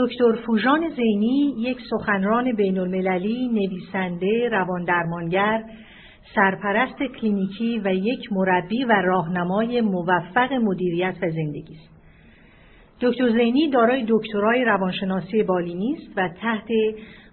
دکتر فوژان زینی یک سخنران بین المللی، نویسنده، رواندرمانگر، سرپرست کلینیکی و یک مربی و راهنمای موفق مدیریت و زندگی است. دکتر زینی دارای دکترای روانشناسی بالینی است و تحت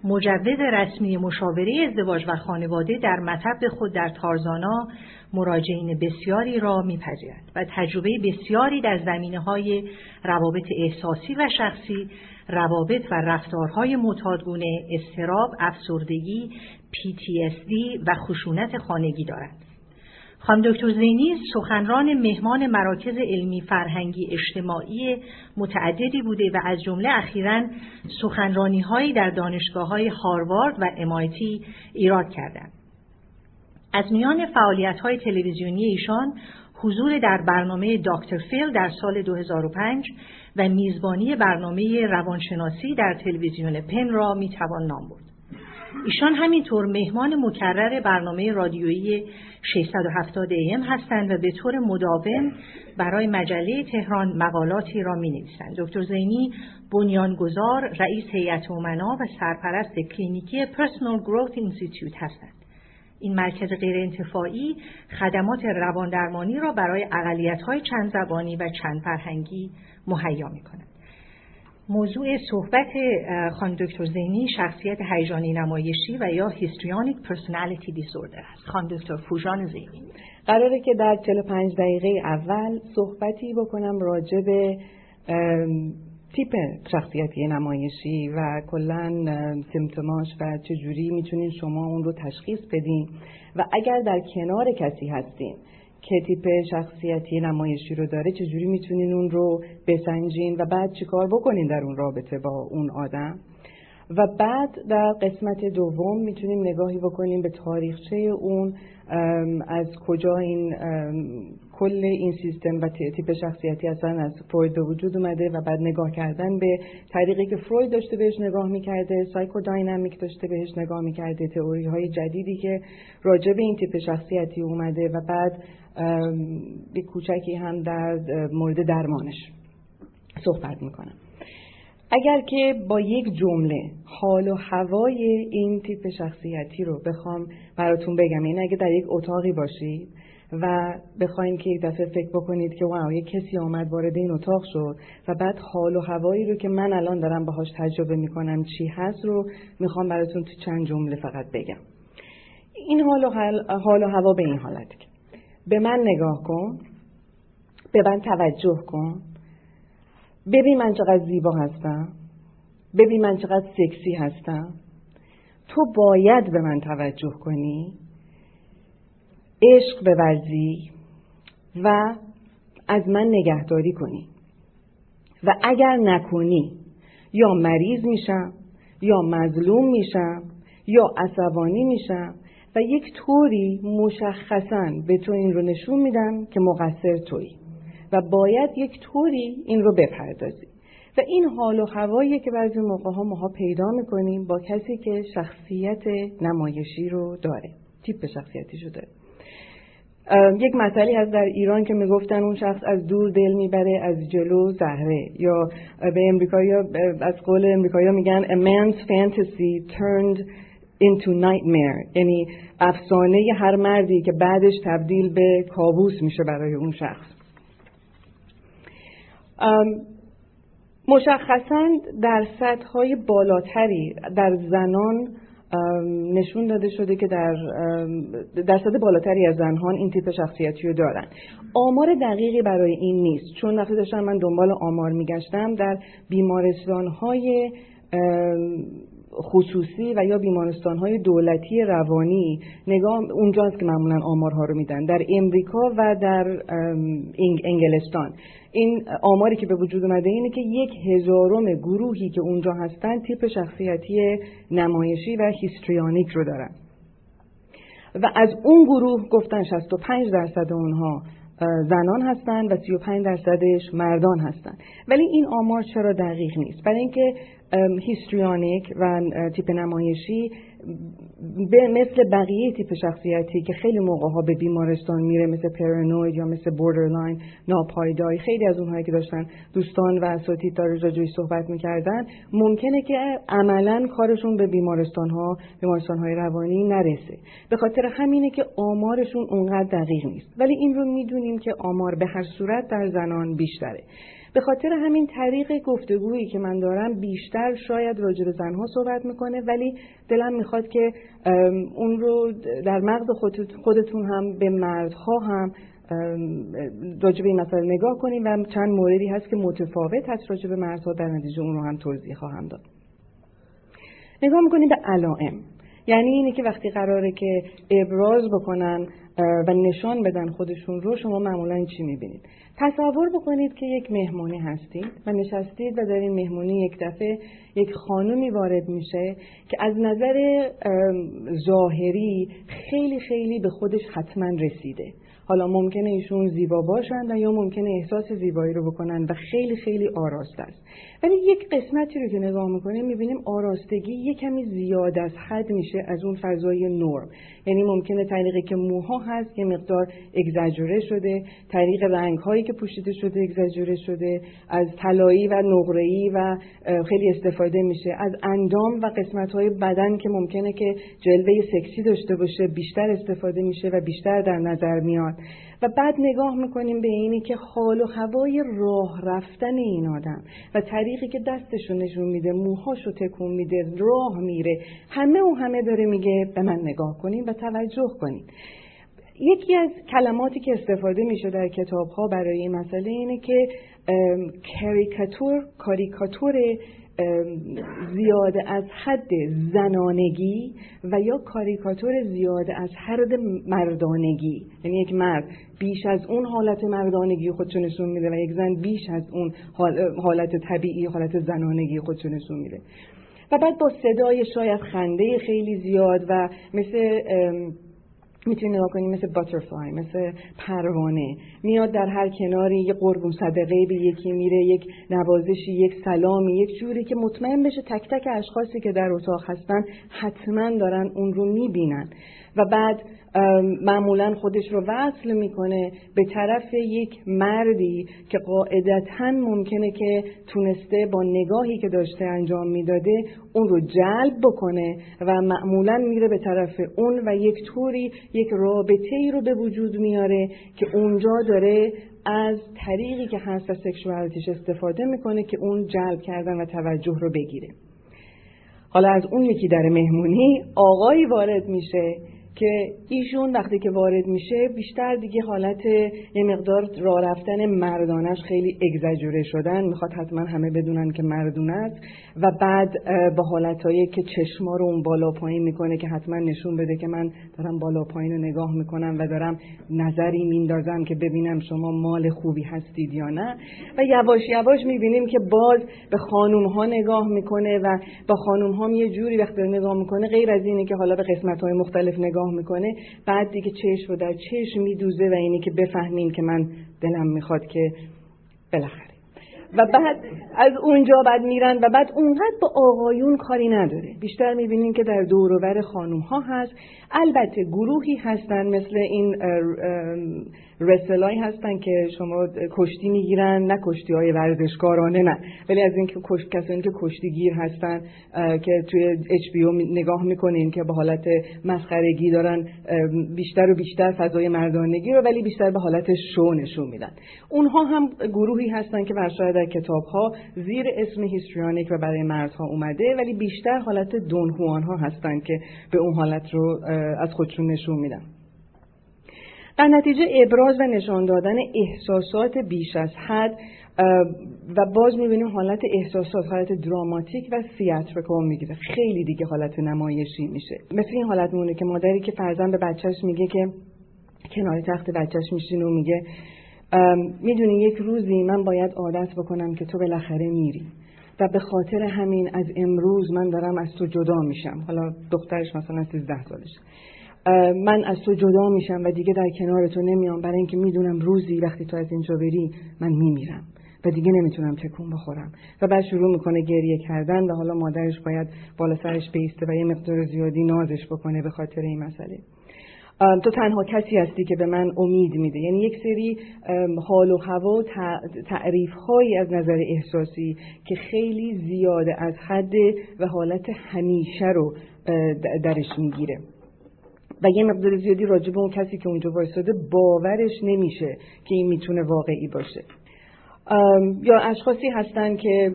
مجوز رسمی مشاوره ازدواج و خانواده در مطب خود در تارزانا مراجعین بسیاری را میپذیرد و تجربه بسیاری در زمینه های روابط احساسی و شخصی روابط و رفتارهای معتادگونه استراب افسردگی PTSD و خشونت خانگی دارد. خانم دکتر زینی سخنران مهمان مراکز علمی فرهنگی اجتماعی متعددی بوده و از جمله اخیرا سخنرانی هایی در دانشگاه های هاروارد و امایتی ایراد کردند. از میان فعالیت های تلویزیونی ایشان حضور در برنامه دکتر فیل در سال 2005 و میزبانی برنامه روانشناسی در تلویزیون پن را می‌توان نام برد. ایشان همینطور مهمان مکرر برنامه رادیویی 670 AM هستند و به طور مداوم برای مجله تهران مقالاتی را می نویسند. دکتر زینی بنیانگذار، رئیس هیئت امنا و سرپرست کلینیکی Personal Growth Institute هستند. این مرکز غیر انتفاعی خدمات رواندرمانی را برای های چند زبانی و چند فرهنگی مهیا می کند. موضوع صحبت خانم دکتر زینی شخصیت هیجانی نمایشی و یا histrionic personality disorder است. خانم دکتر فوژان زینی قراره که در 45 دقیقه اول صحبتی بکنم راجع به تیپ شخصیتی نمایشی و کلا سیمتوماش و چجوری می‌تونین شما اون رو تشخیص بدین و اگر در کنار کسی هستین که تیپ شخصیتی نمایشی رو داره چجوری می‌تونین اون رو بسنجین و بعد چیکار بکنین در اون رابطه با اون آدم؟ و بعد در قسمت دوم می‌تونیم نگاهی بکنیم به تاریخچه اون از کجا این کل این سیستم و تیپ شخصیتی اصلا از فروید به وجود اومده و بعد نگاه کردن به طریقی که فروید داشته بهش نگاه می‌کرده سایکوداینامیک داشته بهش نگاه می‌کرده تئوری های جدیدی که راجع به این تیپ شخصیتی اومده و بعد به کوچکی هم در مورد درمانش صحبت می‌کنم. اگر که با یک جمله حال و هوای این تیپ شخصیتی رو بخوام براتون بگم این یعنی اگه در یک اتاقی باشید و بخواین که یک دفعه فکر بکنید که واو یک کسی آمد وارد این اتاق شد و بعد حال و هوایی رو که من الان دارم باهاش تجربه می‌کنم چی هست رو می‌خوام براتون تو چند جمله فقط بگم. این حال و, حال و هوا به این حالت به من نگاه کن. به من توجه کن. ببین من چقدر زیبا هستم. ببین من چقدر سکسی هستم. تو باید به من توجه کنی. عشق بورزی و از من نگهداری کنی. و اگر نکنی یا مریض میشم یا مظلوم میشم یا عصبانی میشم و یک طوری مشخصا به تو این رو نشون میدم که مقصر تویی و باید یک طوری این رو بپردازی. و این حال و هوایی که بعضی موقع ها ماها پیدا می‌کنیم با کسی که شخصیت نمایشی رو داره تیپ شخصیتی رو داره یک مسئله هست در ایران که می‌گفتن اون شخص از دور دل می‌بره از جلو زهره. یا به امریکایی از قول امریکایی میگن a man's fantasy turned into nightmare. یعنی افسانه هر مردی که بعدش تبدیل به کابوس میشه برای اون شخص. مشخصا در سطح بالاتری در زنان نشون داده شده که در درصد بالاتری از زنان این تیپ شخصیتی رو دارن. آمار دقیقی برای این نیست. چون وقتی داشتم من دنبال آمار میگشتم در بیمارستان های خصوصی و یا بیمارستان های دولتی روانی نگاه اونجاست که معمولا آمارها رو میدن در امریکا و در انگلستان. این آماری که به وجود اومده اینه که یک هزارم گروهی که اونجا هستن تیپ شخصیتی نمایشی و histrionic رو دارن. و از اون گروه گفتن 65 درصد اونها زنان هستند و 35 درصدش مردان هستند ولی این آمار چرا دقیق نیست؟ برای اینکه histrionic و تیپ نمایشی به مثل بقیه تیپ شخصیتی که خیلی موقع ها به بیمارستان میره مثل پرانوید یا مثل borderline ناپایداری خیلی از اونهایی که داشتن دوستان و اساتید داره راجعش صحبت می‌کردن ممکنه که عملا کارشون به بیمارستان ها بیمارستان های روانی نرسه. به خاطر همینه که آمارشون اونقدر دقیق نیست. ولی این رو می‌دونیم که آمار به هر صورت در زنان بیشتره. به خاطر همین طریق گفتگویی که من دارم بیشتر شاید راجع به زنها صحبت می‌کنه ولی دلم می‌خواد که اون رو در مغز خودتون هم به مردها هم راجع به این مسئله نگاه کنیم و چند موردی هست که متفاوت هست راجع به مردها در نتیجه اون رو هم توضیح خواهم داد. نگاه می‌کنیم به علائم. یعنی اینه که وقتی قراره که ابراز بکنن و نشان بدن خودشون رو شما معمولا چی می‌بینید؟ تصور بکنید که یک مهمونی هستید و نشستید و در این مهمونی یک دفعه یک خانومی وارد میشه که از نظر ظاهری خیلی خیلی به خودش حتما رسیده. حالا ممکنه ایشون زیبا باشند و یا ممکنه احساس زیبایی رو بکنن و خیلی خیلی آراسته است. ولی یک قسمتی رو که نگاه می‌کنیم می‌بینیم آراستگی یک کمی زیاد از حد میشه از اون فضای نرم. یعنی ممکنه طریقی که موها هست یه مقدار اگزاجوره شده طریق رنگ هایی که پوشیده شده اگزاجوره شده از طلایی و نقره‌ای و خیلی استفاده میشه. از اندام و قسمت های بدن که ممکنه که جلوه سکسی داشته باشه بیشتر استفاده میشه و بیشتر در نظر میاد. و بعد نگاه می‌کنیم به اینی که حال و هوای راه رفتن این آدم و طریقی که دستشو نشون میده موهاشو تکون میده راه میره همه و همه داره میگه به من نگاه کنیم و توجه کنیم یکی از کلماتی که استفاده میشه در کتاب ها برای این مسئله اینه که کاریکاتور کاریکاتور زیاده از حد زنانگی و یا کاریکاتور زیاده از حد مردانگی. یعنی یک مرد بیش از اون حالت مردانگی خودشو نشون میده و یک زن بیش از اون حالت طبیعی حالت زنانگی خودشو نشون میده. و بعد با صدای شاید خنده خیلی زیاد و مثل می‌تونی نگاه کنی مثل باترفلای مثل پروانه. میاد در هر کناری یه قربون صدقه به یکی میره یک نوازشی یک سلامی یک جوری که مطمئن بشه تک تک اشخاصی که در اتاق هستن حتما دارن اون رو می‌بینن. و بعد معمولا خودش رو وصل می‌کنه به طرف یک مردی که قاعدتا ممکنه که تونسته با نگاهی که داشته انجام می‌داده اون رو جلب بکنه و معمولا میره به طرف اون و یک طوری یک رابطه ای رو به وجود میاره که اونجا داره از طریقی که هست و استفاده می‌کنه که اون جلب کردن و توجه رو بگیره. حالا از اون یکی در مهمونی آقایی وارد میشه که ایشون وقتی که وارد میشه بیشتر دیگه حالت یه مقدار راه رفتن مردانش خیلی اگزاجوره شدن. می‌خواد حتما همه بدونن که مردون است. و بعد با حالتهایی که چشما رو اون بالا پایین می‌کنه که حتما نشون بده که من دارم بالا پایین رو نگاه می‌کنم و دارم نظری میندازم که ببینم شما مال خوبی هستید یا نه. و یواش یواش می‌بینیم که باز به خانوم ها نگاه می‌کنه و با خانوم ها یه جوری وقتی نگاه می‌کنه غیر از اینه که حالا به قسمت های مختلف نگاه می‌کنه بعد دیگه چشم رو در چشم میدوزه و اینی که بفهمین که من دلم می‌خواد که بالاخره. و بعد از اونجا بعد میرن و بعد اونقدر با آقایون کاری نداره. بیشتر می‌بینین که در دوروبر خانوم ها هست. البته گروهی هستن مثل این رسلای هستن که شما کشتی می‌گیرن نه کشتی های ورزشکارانه نه. ولی از اینکه کشت کسانی که کشتیگیر هستن که توی اچ نگاه می‌کنین که به حالت مسخرگی دارن بیشتر و بیشتر فضای مردانگی رو ولی بیشتر به حالت شو نشون میدن. اونها هم گروهی هستن که برشاید در کتاب ها زیر اسم هیستریانیک و برای مردها اومده ولی بیشتر حالت دونهوان ها هستن که به اون حالت رو از خودشون نشون میدن. در نتیجه ابراز و نشان دادن احساسات بیش از حد و باز می‌بینیم حالت احساسات حالت دراماتیک و سیاتریکال می‌گیره. خیلی دیگه حالت نمایشی میشه. مثل این حالت مونه که مادری که فرزن به بچهش میگه که کنار تخت بچهش میشین و میگه می‌دونی یک روزی من باید عادت بکنم که تو بالاخره میری. و به خاطر همین از امروز من دارم از تو جدا میشم. حالا دخترش مثلا 13 سالش من از تو جدا میشم و دیگه در کنار تو نمیام. برای اینکه می‌دونم روزی وقتی تو از اینجا بری من میمیرم و دیگه نمی‌تونم تکون بخورم. و بعد شروع می‌کنه گریه کردن و حالا مادرش باید بالا سرش بیسته و یه مقدار زیادی نازش بکنه به خاطر این مسئله. تو تنها کسی هستی که به من امید میده. یعنی یک سری حال و هوا تعریف هایی از نظر احساسی که خیلی زیاده از حد و حالت همیشه رو درش می‌گیره. و یه مقدار زیادی راجع به اون کسی که اونجا وایساده باورش نمیشه که این می‌تونه واقعی باشه. یا اشخاصی هستن که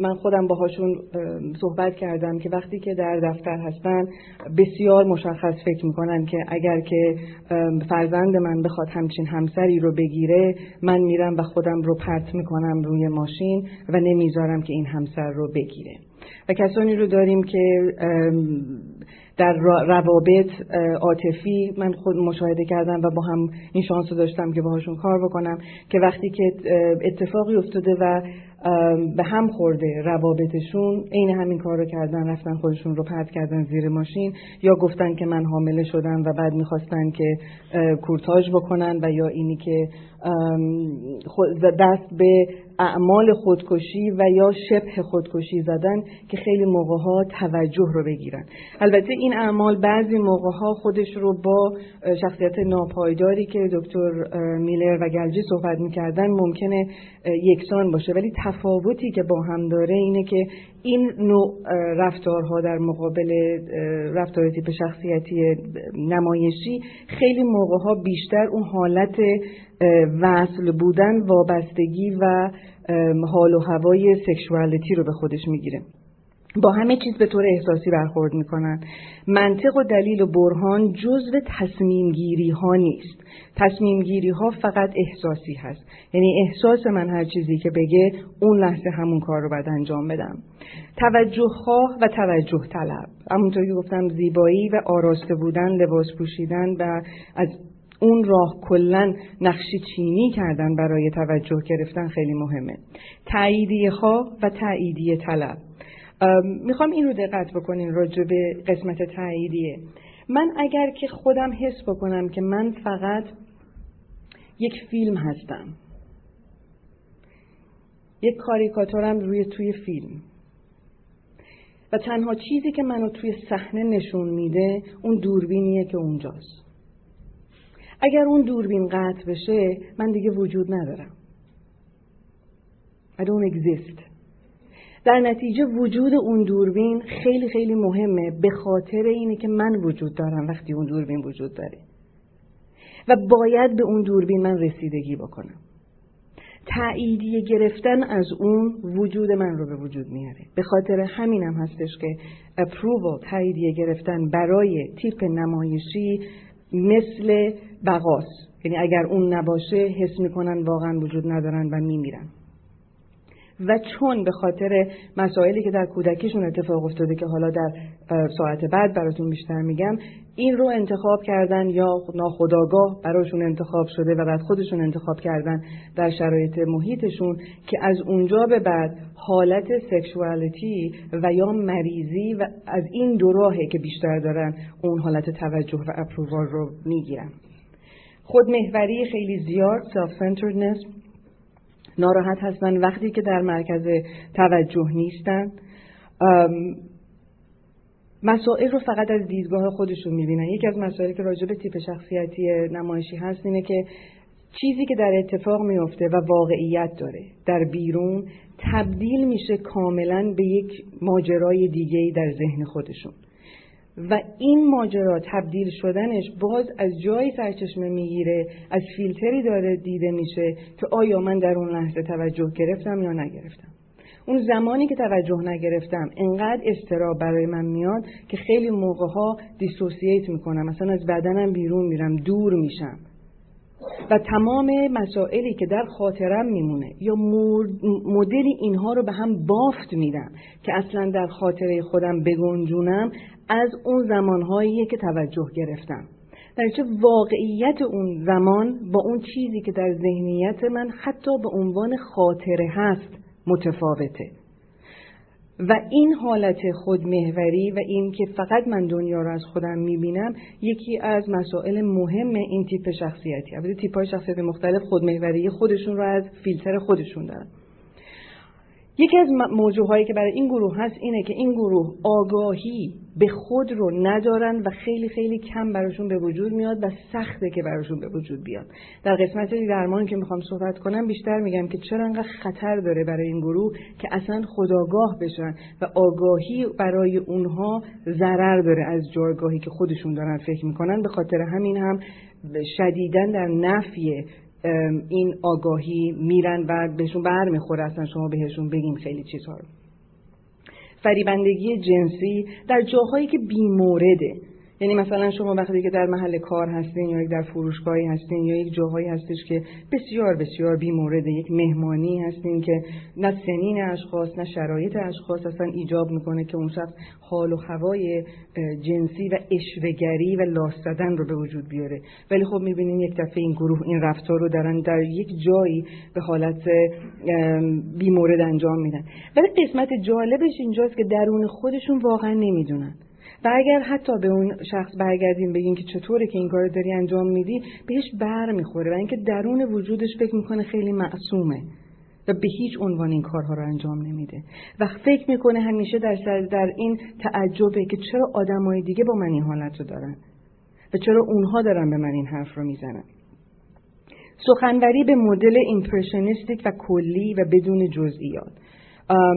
من خودم باهاشون صحبت کردم که وقتی که در دفتر هستن بسیار مشخص فکر می‌کنن که اگر که فرزند من بخواد همچین همسری رو بگیره من میرم و خودم رو پرت می‌کنم روی ماشین و نمی‌ذارم که این همسر رو بگیره. و کسانی رو داریم که در روابط عاطفی من خود مشاهده کردم و با هم این شانس رو داشتم که باهاشون کار بکنم که وقتی که اتفاقی افتاده و به هم خورده روابطشون عین همین کار رو کردن رفتن خودشون رو پرت کردن زیر ماشین یا گفتن که من حامله شدم و بعد می‌خواستن که کورتاژ بکنن و یا اینی که دست به اعمال خودکشی و یا شبه خودکشی زدن که خیلی موقع ها توجه رو بگیرن. البته این اعمال بعضی موقع ها خودش رو با شخصیت ناپایداری که دکتر میلر و گلجی صحبت می‌کردن ممکنه یکسان باشه. ولی تفاوتی که با هم داره اینه که این نوع رفتارها در مقابل رفتار تیپ شخصیتی نمایشی خیلی موقع ها بیشتر اون حالت وصل بودن وابستگی و حال و هوای سکشوالیتی رو به خودش می‌گیره. با همه چیز به طور احساسی برخورد می‌کنن. منطق و دلیل و برهان جزو تصمیم گیری ها نیست. تصمیم گیری ها فقط احساسی هست. یعنی احساس من هر چیزی که بگه اون لحظه همون کار رو باید انجام بدم. توجه خواه و توجه طلب همونطور که گفتم زیبایی و آراسته بودن لباس پوشیدن و از اون راه کلا نقشی چینی کردن برای توجه گرفتن خیلی مهمه. تاییدیه خواه و تاییدیه طلب می‌خوام این رو دقت بکنین راجع به قسمت تاییدیه. من اگر که خودم حس بکنم که من فقط یک فیلم هستم یک کاریکاتورم روی توی فیلم و تنها چیزی که منو توی صحنه نشون میده اون دوربینیه که اونجاست. اگر اون دوربین قطع بشه من دیگه وجود ندارم. I don't exist. در نتیجه وجود اون دوربین خیلی خیلی مهمه. به خاطر اینه که من وجود دارم وقتی اون دوربین وجود داره. و باید به اون دوربین من رسیدگی بکنم. تأییدیه گرفتن از اون وجود من رو به وجود میاره. به خاطر همینم هستش که approval تاییدیه گرفتن برای تیپ نمایشی مثل بقاس. یعنی اگر اون نباشه حس می‌کنن واقعا وجود ندارن و میمیرن. و چون به خاطر مسائلی که در کودکیشون اتفاق افتاده که حالا در ساعت بعد براتون بیشتر میگم این رو انتخاب کردن یا ناخودآگاه براشون انتخاب شده و بعد خودشون انتخاب کردن در شرایط محیطشون که از اونجا به بعد حالت sexuality و یا مریضی و از این دو راهه که بیشتر دارن اون حالت توجه و approval رو می‌گیرن. خودمحوری خیلی زیاد self ناراحت هستن وقتی که در مرکز توجه نیستن. مسائل رو فقط از دیدگاه خودشون می‌بینن. یکی از مسائلی که راجع به تیپ شخصیتی نمایشی هست اینه که چیزی که در اتفاق میفته و واقعیت داره در بیرون تبدیل میشه کاملا به یک ماجرای دیگه در ذهن خودشون. و این ماجرا تبدیل شدنش باز از جایی سرچشمه می‌گیره از فیلتری داره دیده میشه که آیا من در اون لحظه توجه گرفتم یا نگرفتم. اون زمانی که توجه نگرفتم انقدر استراب برای من میاد که خیلی موقع ها دیسوسییت می‌کنم. مثلا از بدنم بیرون میرم دور میشم. و تمام مسائلی که در خاطرم میمونه یا مدلی اینها رو به هم بافت میدم که اصلا در خاطره خودم بگنجونم از اون زمانهایی که توجه گرفتم. در چه واقعیت اون زمان با اون چیزی که در ذهنیت من حتی به عنوان خاطره هست متفاوته. و این حالت خودمهوری و این که فقط من دنیا رو از خودم می‌بینم یکی از مسائل مهم این تیپ شخصیتی. البته تیپ های شخصیت مختلف خودمهوری خودشون رو از فیلتر خودشون دارن. یکی از موضوع هایی که برای این گروه هست اینه که این گروه آگاهی به خود رو ندارن و خیلی خیلی کم براشون به وجود میاد و سخته که براشون به وجود بیاد. در قسمت درمان که می‌خوام صحبت کنم بیشتر میگم که چرا انقدر خطر داره برای این گروه که اصلا خداگاه بشن و آگاهی برای اونها ضرر داره از جایگاهی که خودشون دارن فکر می‌کنن. به خاطر همین هم شدیدن در نفی این آگاهی میرن و بهشون بر می‌خوره اصلا شما بهشون بگیم خیلی چیزها رو. فریبندگی جنسی در جاهایی که بیمورده یعنی مثلا شما وقتی که در محل کار هستین یا یک در فروشگاهی هستین یا یک جاهایی هستش که بسیار بسیار بیمورده یک مهمانی هستین که نه سنین اشخاص نه شرایط اشخاص اصلا ایجاب می‌کنه که اون شخص حال و هوای جنسی و اشوگری و لاس زدن رو به وجود بیاره. ولی خب می‌بینین یک دفعه این گروه این رفتار رو دارن در یک جایی به حالت بیمورد انجام میدن. ولی قسمت جالبش اینجاست که درون خودشون واقعا نمی‌دونن. و اگر حتی به اون شخص برگردیم بگیم که چطوره که این کار داری انجام میدی بهش بر می‌خوره و اینکه درون وجودش فکر می‌کنه خیلی معصومه و به هیچ عنوان این کارها رو انجام نمیده. و فکر می‌کنه همیشه در, در این تعجبه که چرا آدمای دیگه با من این حالت رو دارن و چرا اونها دارن به من این حرف رو می‌زنن. سخنوری به مدل ایمپرشنیستیک و کلی و بدون جزئیات.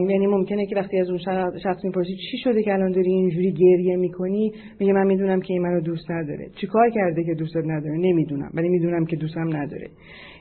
یعنی ممکنه که وقتی از اون شخص می‌پرسی چی شده که الان داری اینجوری گریه می‌کنی؟ میگه من می‌دونم که این منو دوست نداره. چیکار کرده که دوست نداره؟ نمی‌دونم ولی می‌دونم که دوستم نداره.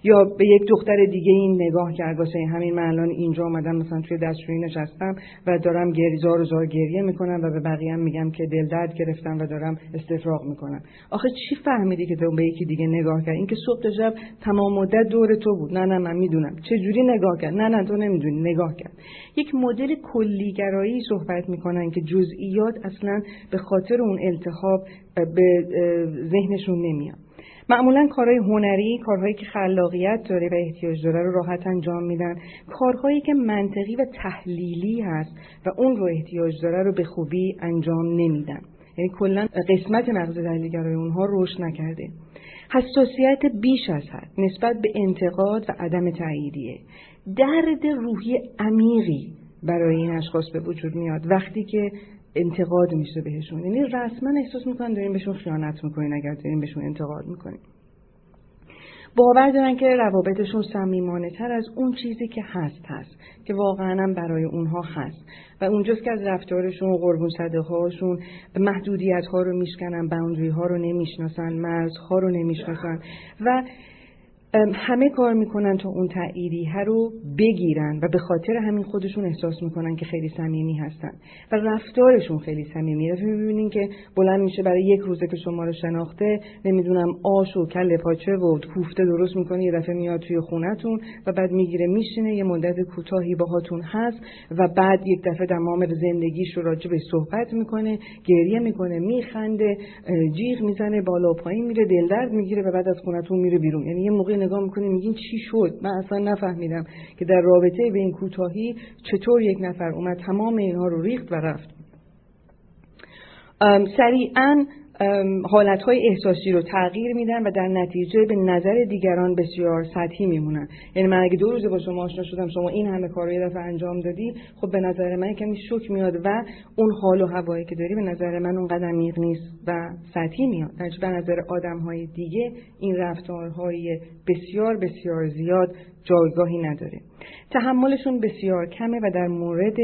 یا به یک دختر دیگه این نگاه کرد واسه همین من الان اینجا اومدم مثلا توی دستشویی نشستم و دارم گریزار و زار گریه می‌کنم و به بقیه هم میگم که دل درد گرفتم و دارم استفراغ می‌کنم. آخه چی فهمیدی که تو به یکی دیگه نگاه کرد اینکه صبح شب تمام مدت دور تو بود. نه نه من می‌دونم. چه جوری نگاه کرد؟ نه نه تو نمی‌دونی. نگاه کرد. یک مدل کلیگرایی صحبت می‌کنن که جزئیات اصلا به خاطر اون التهاب به ذهنشون نمیاد. معمولا کارهای هنری کارهایی که خلاقیت داره و احتیاج داره رو راحت انجام میدن. کارهایی که منطقی و تحلیلی هست و اون رو احتیاج داره رو به خوبی انجام نمیدن. یعنی کلا قسمت مغز تحلیلگرای اونها رشد نکرده. حساسیت بیش از حد نسبت به انتقاد و عدم تاییدیه درد روحی عمیقی برای این اشخاص به وجود میاد. وقتی که انتقاد میشه بهشون. یعنی رسما احساس می‌کنن داریم بهشون خیانت می‌کنین اگر داریم بهشون انتقاد می‌کنیم باور دارن که روابطشون صمیمانه تر از اون چیزی که هست هست. که واقعا هم برای اونها هست. و اونجاست که از رفتارشون قربون صده هاشون محدودیت ها رو میشکنن باوندری ها رو نمی‌شناسن مرز ها رو نمی‌شناسن. و همه کار می‌کنن تا اون تأییدی رو بگیرن و به خاطر همین خودشون احساس می‌کنن که خیلی صمیمی هستن و رفتارشون خیلی صمیمی. دفعه می‌بینین که بلند میشه برای یک روزه که شما رو شناخته نمی‌دونم آش و کل پاچه و کوفته درست می‌کنه یه دفعه میاد توی خونتون و بعد می‌گیره میشینه یه مدت کوتاهی باهاتون هست و بعد یک دفعه تمام زندگیش رو راجع به صحبت می‌کنه گریه می‌کنه میخنده جیغ می‌زنه بالا و پایین میره دلدرد می‌گیره و بعد از خونتون میره بیرون. یعنی یه موقع نگاه می‌کنیم میگین چی شد؟ من اصلا نفهمیدم که در رابطه به این کوتاهی چطور یک نفر اومد تمام اینها رو ریخت و رفت. سریعا حالتهای احساسی رو تغییر میدن و در نتیجه به نظر دیگران بسیار سطحی میمونن. یعنی من اگه دو روزه با شما آشنا شدم شما این همه کار رو یه دفعه انجام دادی خب به نظر من کمی شک میاد و اون حال و هوایی که داری به نظر من اون قدم میغ نیست و سطحی میاد. در به نظر آدم های دیگه این رفتارهای بسیار بسیار زیاد جایگاهی نداره. تحملشون بسیار کمه و در مورد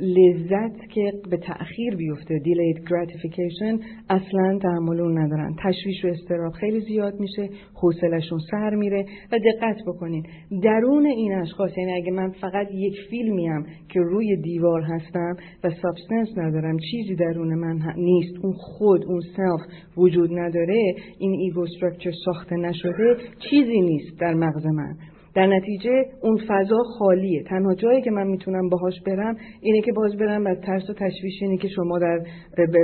لذت که به تأخیر بیفته delayed gratification اصلا تحمل اون ندارن. تشویش و استراب خیلی زیاد میشه حوصلشون سر میره و دقت بکنین. درون این اشخاص یعنی اگه من فقط یک فیلمیم که روی دیوار هستم و substance ندارم چیزی درون من نیست. اون خود اون self وجود نداره این ego structure ساخته نشده چیزی نیست در مغز من. در نتیجه اون فضا خالیه. تنها جایی که من می‌تونم باهاش برم اینه که باز برم و ترس و تشویش اینه که شما در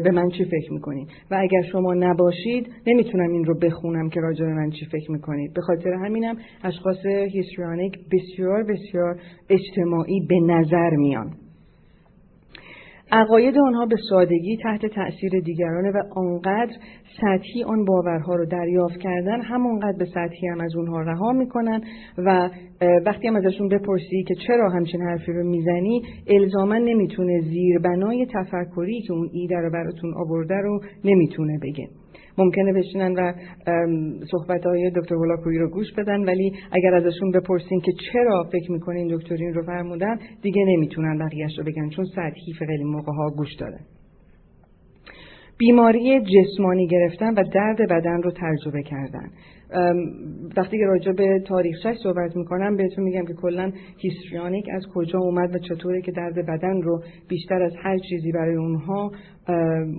به من چی فکر می‌کنید. و اگر شما نباشید نمی‌تونم این رو بخونم که راجع من چی فکر می‌کنید. به خاطر همینم اشخاص histrionic بسیار بسیار اجتماعی به نظر میان. عقاید آنها به سادگی تحت تأثیر دیگرانه و آنقدر سطحی آن باورها رو دریافت کردن همونقدر به سطحی هم از اونها رها می‌کنن و وقتی هم ازشون بپرسی که چرا همچین حرفی رو می‌زنی الزاما نمی‌تونه زیربنای تفکری که اون ایده رو براتون آورده رو نمی‌تونه بگه. ممکنه بشینن و صحبت های دکتر هولاکویی رو گوش بدن ولی اگر ازشون بپرسین که چرا فکر می‌کنین دکتر این رو فرمودن دیگه نمی‌تونن بقیهش رو بگن چون سطحی خیلی موقع ها گوش دادن بیماری جسمانی گرفتن و درد بدن رو تجربه کردن. وقتی راجع به تاریخش صحبت می‌کنم بهتون میگم که کلا هیستریانیک از کجا اومد و چطوره که درد بدن رو بیشتر از هر چیزی برای اونها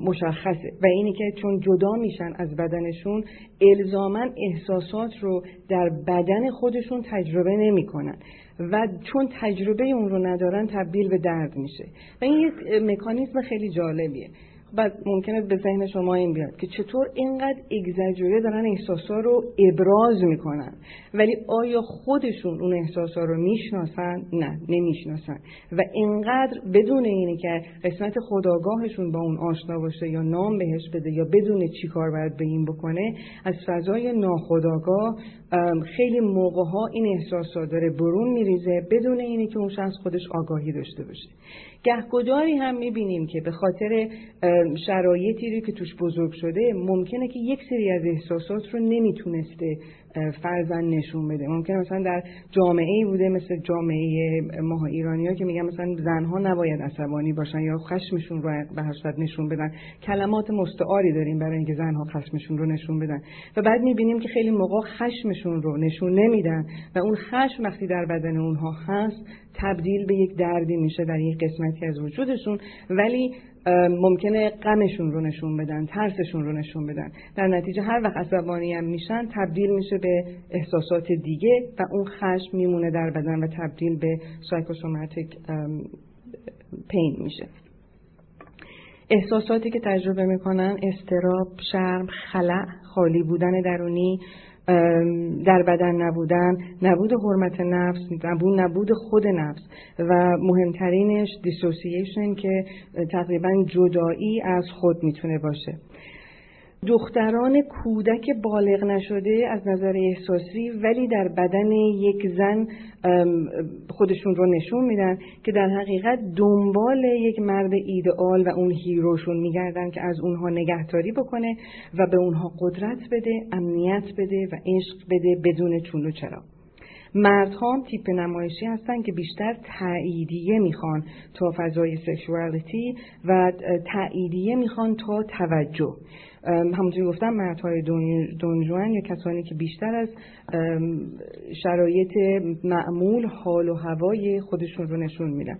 مشخصه. و اینی که چون جدا میشن از بدنشون الزاما احساسات رو در بدن خودشون تجربه نمی‌کنن. و چون تجربه اون رو ندارن تبدیل به درد میشه. و این یک مکانیزم خیلی جالبیه. بعد ممکنه به ذهن شما این بیاد که چطور اینقدر اگزاجوره دارن احساسا رو ابراز می‌کنن. ولی آیا خودشون اون احساسا رو می‌شناسن؟ نه نمی‌شناسن. و اینقدر بدون اینه که قسمت خداگاهشون با اون آشنا باشه یا نام بهش بده یا بدون چی کار باید به این بکنه از فضای ناخداگاه خیلی موقع ها این احساسات داره برون میریزه بدون اینه که اون شخص خودش آگاهی داشته باشه. گهگداری هم می‌بینیم که به خاطر شرایطی رو که توش بزرگ شده ممکنه که یک سری از احساسات رو نمی‌تونسته فرزن نشون بده. ممکنه مثلا در جامعه بوده مثل جامعه ماه ایرانی ها که میگن مثلا زنها نباید عصبانی باشن یا خشمشون رو به هر نشون بدن. کلمات مستعاری داریم برای اینکه زنها خشمشون رو نشون بدن. و بعد می‌بینیم که خیلی موقع خشمشون رو نشون نمیدن و اون خشم وقتی در بدن اونها هست تبدیل به یک دردی میشه در یک قسمتی از وجودشون ولی ممکنه غمشون رو نشون بدن ترسشون رو نشون بدن. در نتیجه هر وقت عصبانی هم میشن تبدیل میشه به احساسات دیگه و اون خشم میمونه در بدن و تبدیل به سایکوسوماتیک پین میشه. احساساتی که تجربه می‌کنن استراب، شرم، خلع، خالی بودن درونی، در بدن نبودن نبود حرمت نفس نبود نبود خود نفس. و مهمترینش دیسوسییشن که تقریبا جدایی از خود می‌تونه باشه. دختران کودک بالغ نشده از نظر احساسی ولی در بدن یک زن خودشون رو نشون میدن که در حقیقت دنبال یک مرد ایدئال و اون هیروشون میگردن که از اونها نگهداری بکنه و به اونها قدرت بده امنیت بده و عشق بده بدون چون و چرا. مردها هم تیپ نمایشی هستن که بیشتر تاییدیه می‌خوان تا فضای سکشوالیتی و تاییدیه می‌خوان تا توجه. همونطوری گفتم مردهای دونجوان یا کسانی که بیشتر از شرایط معمول حال و هوای خودشون رو نشون میدن.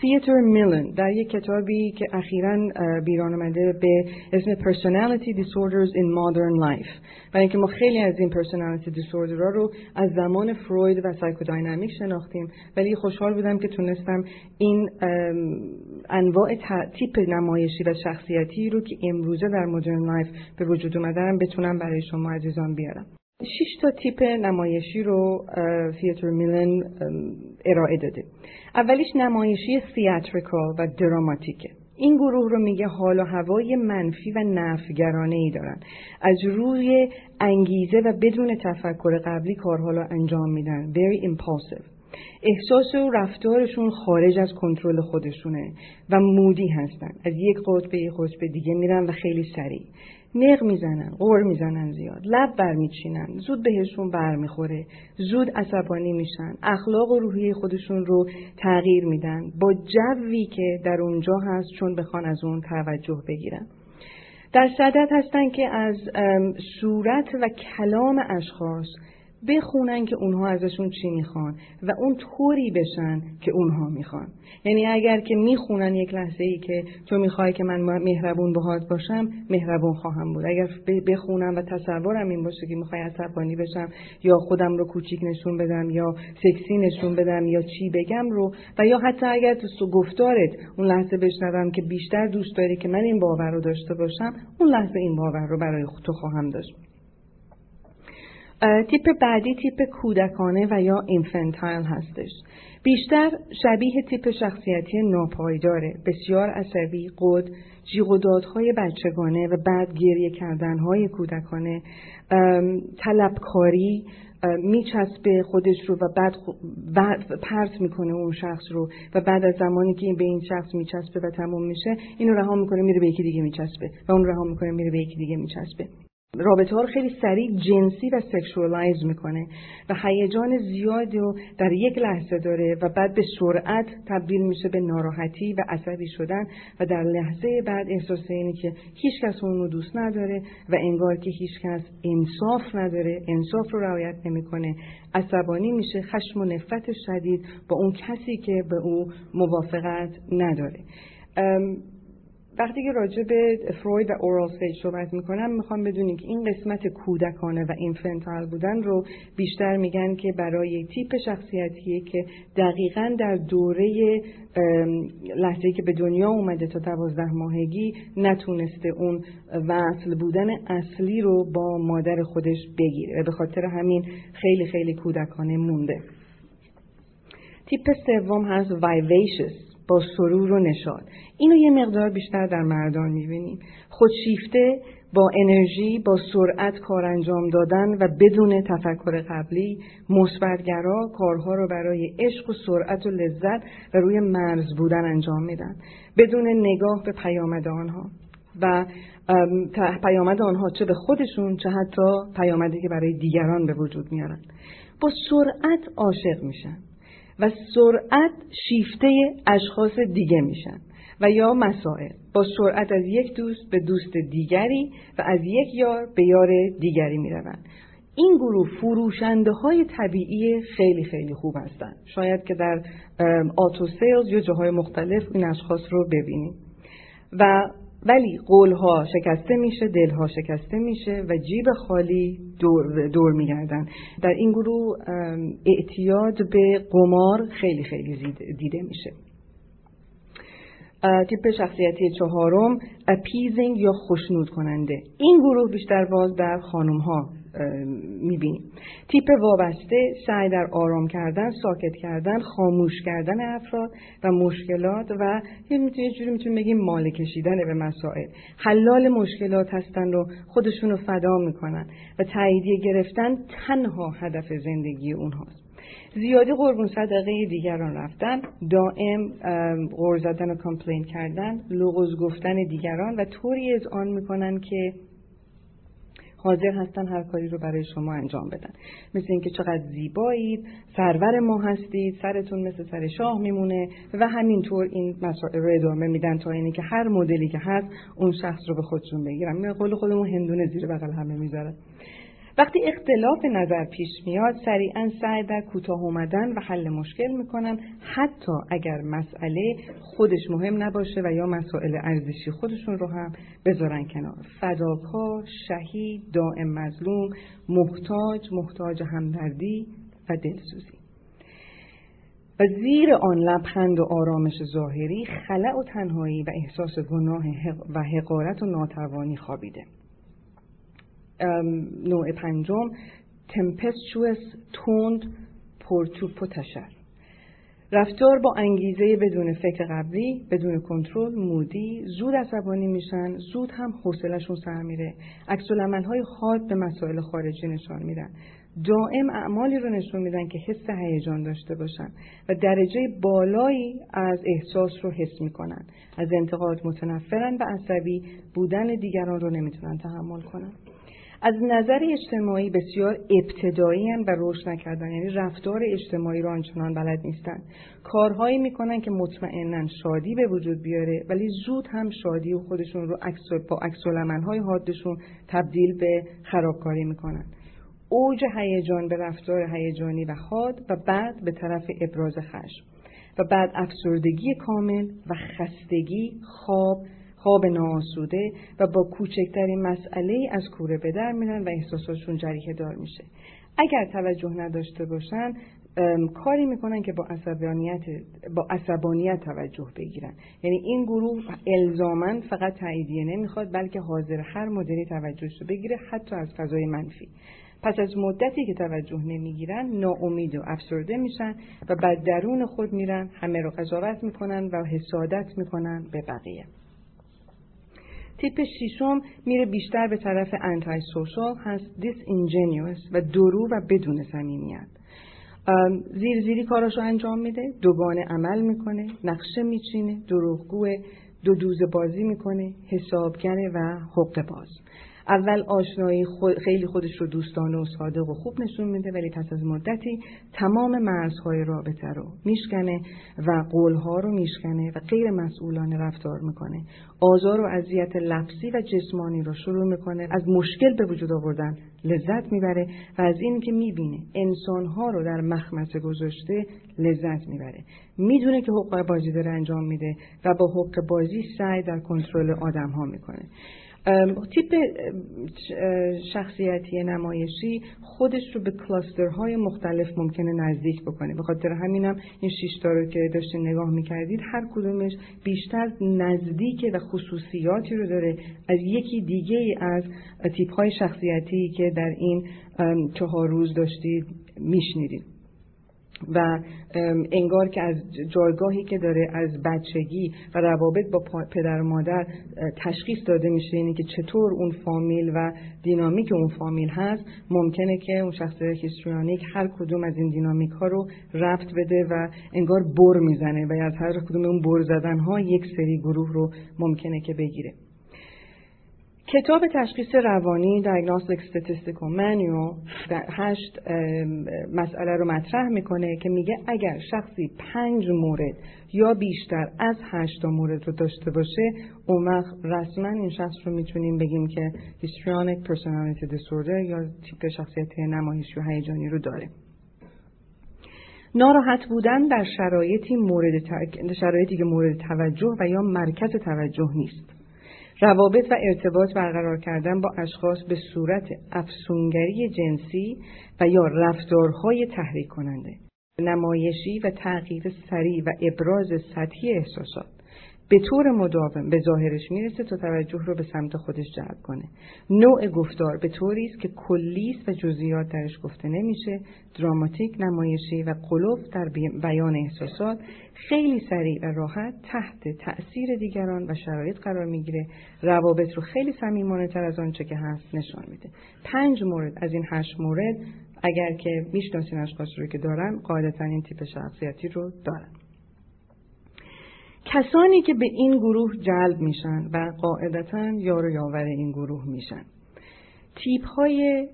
سیتر میلن در یک کتابی که اخیرا بیرون آمده به اسم Personality Disorders in Modern Life. برای اینکه ما خیلی از این Personality Disorder رو از زمان فروید و psychodynamic شناختیم ولی خوشحال بودم که تونستم این انواع تیپ نمایشی و شخصیتی رو که امروزه در modern life به وجود اومدن بتونم برای شما عزیزان بیارم. شش تا تیپ نمایشی رو تیاتر میلن ارائه داده. اولیش نمایشی سیاتریکال و دراماتیکه این گروه رو میگه حال و هوای منفی و نفگرانه ای دارن. از روی انگیزه و بدون تفکر قبلی کارها رو انجام میدن. Very impulsive. احساس و رفتارشون خارج از کنترل خودشونه و مودی هستن. از یک قطب به یک قطب دیگه میرن و خیلی سریع. نق می‌زنن غور می‌زنن زیاد لب برمیچینن زود بهشون برمیخوره زود عصبانی میشن اخلاق و روحی خودشون رو تغییر میدن با جوی که در اونجا هست چون بخوان از اون توجه بگیرن. در صدت هستن که از صورت و کلام اشخاص بخونن که اونها ازشون چی می‌خوان و اون طوری بشن که اونها می‌خوان. یعنی اگر که می‌خونن یک لحظه ای که تو می‌خوای که من مهربون باهات باشم مهربون خواهم بود. اگر بخونم و تصورم این باشه که می‌خوای عصبانی بشم یا خودم رو کوچیک نشون بدم یا سکسی نشون بدم یا چی بگم رو و یا حتی اگر تو گفتارت اون لحظه بشنوم که بیشتر دوست داری که من این باور رو داشته باشم اون لحظه این باور رو برای تو خواهم داشت. تیپ بعدی تیپ کودکانه و یا اینفنتایل هستش. بیشتر شبیه تیپ شخصیتی ناپایداره. بسیار عصبی قد جیغ و دادهای بچگانه و بعد گریه کردنهای کودکانه. طلبکاری میچسبه خودش رو و بعد, بعد پرت می‌کنه اون شخص رو و بعد از زمانی که این به این شخص میچسبه و تموم میشه اینو رها می‌کنه میره به یکی دیگه میچسبه و اون رها می‌کنه میره به یکی دیگه میچسبه. رابطه ها رو خیلی سریع جنسی و sexualize می‌کنه و هیجان زیادی رو در یک لحظه داره و بعد به سرعت تبدیل میشه به ناراحتی و عصبی شدن و در لحظه بعد احساس اینه که هیچ کس اون رو دوست نداره و انگار که هیچ کس انصاف نداره انصاف رو رعایت نمی‌کنه. عصبانی میشه خشم و نفرت شدید با اون کسی که به او موافقت نداره. وقتی که راجع به فروید و اورال سیج صحبت می‌کنم می‌خوام بدونیم که این قسمت کودکانه و اینفنتال بودن رو بیشتر میگن که برای تیپ شخصیتیه که دقیقا در دوره لحظه که به دنیا اومده تا دوازده ماهگی نتونسته اون وصل بودن اصلی رو با مادر خودش بگیره به خاطر همین خیلی خیلی کودکانه مونده. تیپ سوم هست وایویشس با سرور و نشاد اینو یه مقدار بیشتر در مردان می‌بینیم. خودشیفته با انرژی با سرعت کار انجام دادن و بدون تفکر قبلی مثبتگرا کارها رو برای عشق و سرعت و لذت و روی مرز بودن انجام میدن. بدون نگاه به پیامد آنها. و پیامد آنها چه به خودشون چه حتی پیامدی که برای دیگران به وجود میارن. با سرعت عاشق میشن. و سرعت شیفته اشخاص دیگه میشن و یا مسائل. با سرعت از یک دوست به دوست دیگری و از یک یار به یار دیگری می‌روند. این گروه فروشنده های طبیعی خیلی خیلی خوب هستند. شاید که در آتو سیلز یا جاهای مختلف این اشخاص رو ببینیم. و ولی قولها شکسته میشه دلها شکسته میشه و جیب خالی دور, دور میگردن. در این گروه اعتیاد به قمار خیلی خیلی دیده میشه. تیپ شخصیتی چهارم اپیزینگ یا خشنود کننده این گروه بیشتر باز در خانم ها می‌بینیم. تیپ وابسته سعی در آرام کردن ساکت کردن خاموش کردن افراد و مشکلات و یه جوری می‌تونیم بگیم مال کشیدن به مسائل. حلال مشکلات هستن رو خودشون رو فدا می‌کنن و تاییدیه گرفتن تنها هدف زندگی اونهاست. زیادی قربون صدقه دیگران رفتن دائم غور زدن و کامپلین کردن لغز گفتن دیگران و طوری از آن می‌کنن که حاضر هستن هر کاری رو برای شما انجام بدن. مثل اینکه چقدر زیبایید سرور ما هستید سرتون مثل سر شاه میمونه و همینطور این مسائل رو ادامه میدن تا اینی که هر مدلی که هست اون شخص رو به خودشون بگیرن. به قول خودمون هندونه زیر بغل همه می‌ذارن. وقتی اختلاف نظر پیش میاد سریعا سعی در کوتاه اومدن و حل مشکل می‌کنن. حتی اگر مسئله خودش مهم نباشه و یا مسائل ارزشی خودشون رو هم بذارن کنار. فداکار شهید دائم مظلوم محتاج محتاج همدردی و دلسوزی. و زیر آن لبخند و آرامش ظاهری خلع و تنهایی و احساس گناه و حقارت و ناتوانی خوابیده. نوع پنجم تمپستوس توند پرتو پتشر رفتار با انگیزه بدون فکر قبلی بدون کنترل مودی زود عصبانی میشن زود هم حوصلهشون سر میره. عکس های حاد به مسائل خارجی نشان میدن. دائم اعمالی رو نشون میدن که حس هیجان داشته باشن و درجه بالایی از احساس رو حس می‌کنن. از انتقاد متنفرن و عصبی بودن دیگران رو نمی‌تونن تحمل کنن. از نظر اجتماعی بسیار ابتدایی و رشد نکردن یعنی رفتار اجتماعی رو آنچنان بلد نیستن. کارهایی می‌کنن که مطمئنا شادی به وجود بیاره ولی زود هم شادی و خودشون رو با عکس های حادشون تبدیل به خرابکاری می‌کنن. اوج هیجان به رفتار هیجانی و حاد و بعد به طرف ابراز خشم. و بعد افسردگی کامل و خستگی خواب خواب ناآسوده و با کوچکترین مسئله از کوره به در میرن و احساساتشون جریه دار میشه. اگر توجه نداشته باشن کاری می‌کنن که با عصبانیت با عصبانیت توجه بگیرن. یعنی این گروه الزاما فقط تاییدیه نمی‌خواد بلکه حاضر هر مدلی توجهش رو بگیره حتی از فضای منفی. پس از مدتی که توجه نمی‌گیرن ناامید و افسرده میشن و بعد درون خود میرن همه رو قضاوت می‌کنن و حسادت می‌کنن به بقیه. تیپ شیشم میره بیشتر به طرف انتای سوشال هست اینجنیوس و درو و بدون صمیمیت. زیر زیری کاراشو انجام میده دوگانه عمل می‌کنه نقشه میچینه دروغگوه دو دوز بازی می‌کنه حسابگره و حق باز. اول آشنایی خیلی خودش رو دوستانه و صادق و خوب نشون میده ولی پس از مدتی تمام مرزهای رابطه رو میشکنه و قولها رو میشکنه و غیر مسئولانه رفتار می‌کنه. آزار و اذیت لفظی و جسمانی رو شروع می‌کنه. از مشکل به وجود آوردن لذت می‌بره و از این که می‌بینه انسانها رو در مخمسه گذاشته لذت می‌بره. می‌دونه که حقوق بازی داره انجام میده و با حقوق بازی سعی در کنترل آدم ها می‌کنه. تیپ شخصیتی نمایشی خودش رو به کلاسترهای مختلف ممکنه نزدیک بکنه. به خاطر همینم این شیشتا رو که داشتین نگاه می‌کردید هر کدومش بیشتر نزدیک و خصوصیاتی رو داره. از یکی دیگه از تیپ های شخصیتی که در این چهار روز داشتید میشنیدید. و انگار که از جایگاهی که داره از بچگی و روابط با پدر و مادر تشخیص داده میشه اینه که چطور اون فامیل و دینامیک اون فامیل هست. ممکنه که اون شخصیت هیستریانیک هر کدوم از این دینامیک ها رو رفت بده و انگار بر می‌زنه و از هر کدوم اون بر زدن ها یک سری گروه رو ممکنه که بگیره. کتاب تشخیص روانی Diagnostic Statistical Manual هشت مسئله رو مطرح می‌کنه که میگه اگر شخصی پنج مورد یا بیشتر از هشت مورد رو داشته باشه اون وقت رسما این شخص رو می‌تونیم بگیم که Histrionic Personality Disorder یا تیپ شخصیت نمایشی و هیجانی رو داره. ناراحت بودن در شرایطی مورد شرایطی که مورد توجه و یا مرکز توجه نیست. روابط و ارتباط برقرار کردن با اشخاص به صورت افسونگری جنسی و یا رفتارهای تحریک کننده. نمایشی و تغییر سریع و ابراز سطحی احساسات. به طور مداوم به ظاهرش می‌رسه تا توجه رو به سمت خودش جلب کنه. نوع گفتار به طوری است که کلیست و جزئیات درش گفته نمیشه. دراماتیک نمایشی و قلوف در بیان احساسات خیلی سریع و راحت تحت تأثیر دیگران و شرایط قرار می‌گیره. روابط رو خیلی صمیمانه تر از آنچه که هست نشان میده. پنج مورد از این هشت مورد اگر که می‌شناسین اشخاص رو که دارن قاعدتا این تیپ شخصیتی رو دارن کسانی که به این گروه جلب میشن و قاعدتا یار یاور این گروه میشن. تیپ های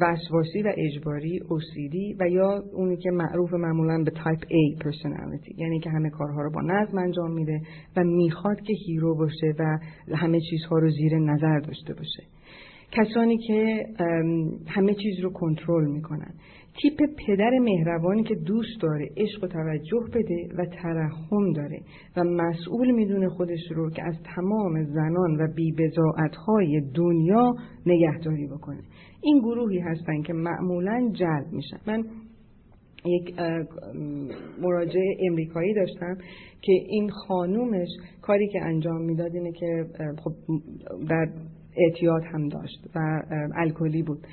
وسواسی و اجباری OCD و یا اونی که معروف معمولا به type A personality یعنی که همه کارها رو با نظم انجام میده و می‌خواد که hero باشه و همه چیزها رو زیر نظر داشته باشه. کسانی که همه چیز رو کنترل می‌کنن. تیپ پدر مهربانی که دوست داره عشق و توجه بده و ترحم داره و مسئول می‌دونه خودش رو که از تمام زنان و های دنیا نگهداری بکنه. این گروهی هستن که معمولا جلب میشن. من یک مراجع امریکایی داشتم که این خانومش کاری که انجام می‌داد اینه که خب در اعتیاد هم داشت و الکلی بود.